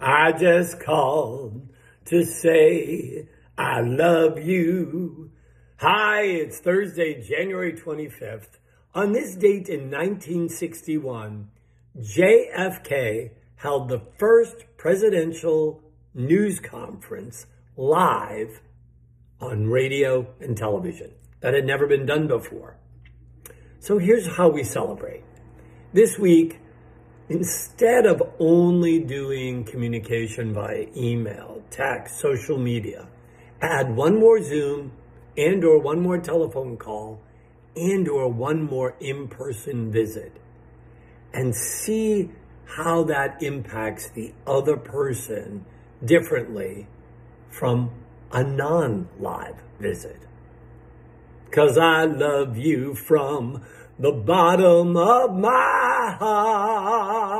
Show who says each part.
Speaker 1: I just called to say I love you. Hi, it's Thursday, January 25th. On this date in 1961, JFK held the first presidential news conference live on radio and television. That had never been done before. So here's how we celebrate. This week, instead of only doing communication via email, text, social media, add one more Zoom and or one more telephone call and or one more in-person visit and see how that impacts the other person differently from a non-live visit. Cause I love you from the bottom of my heart.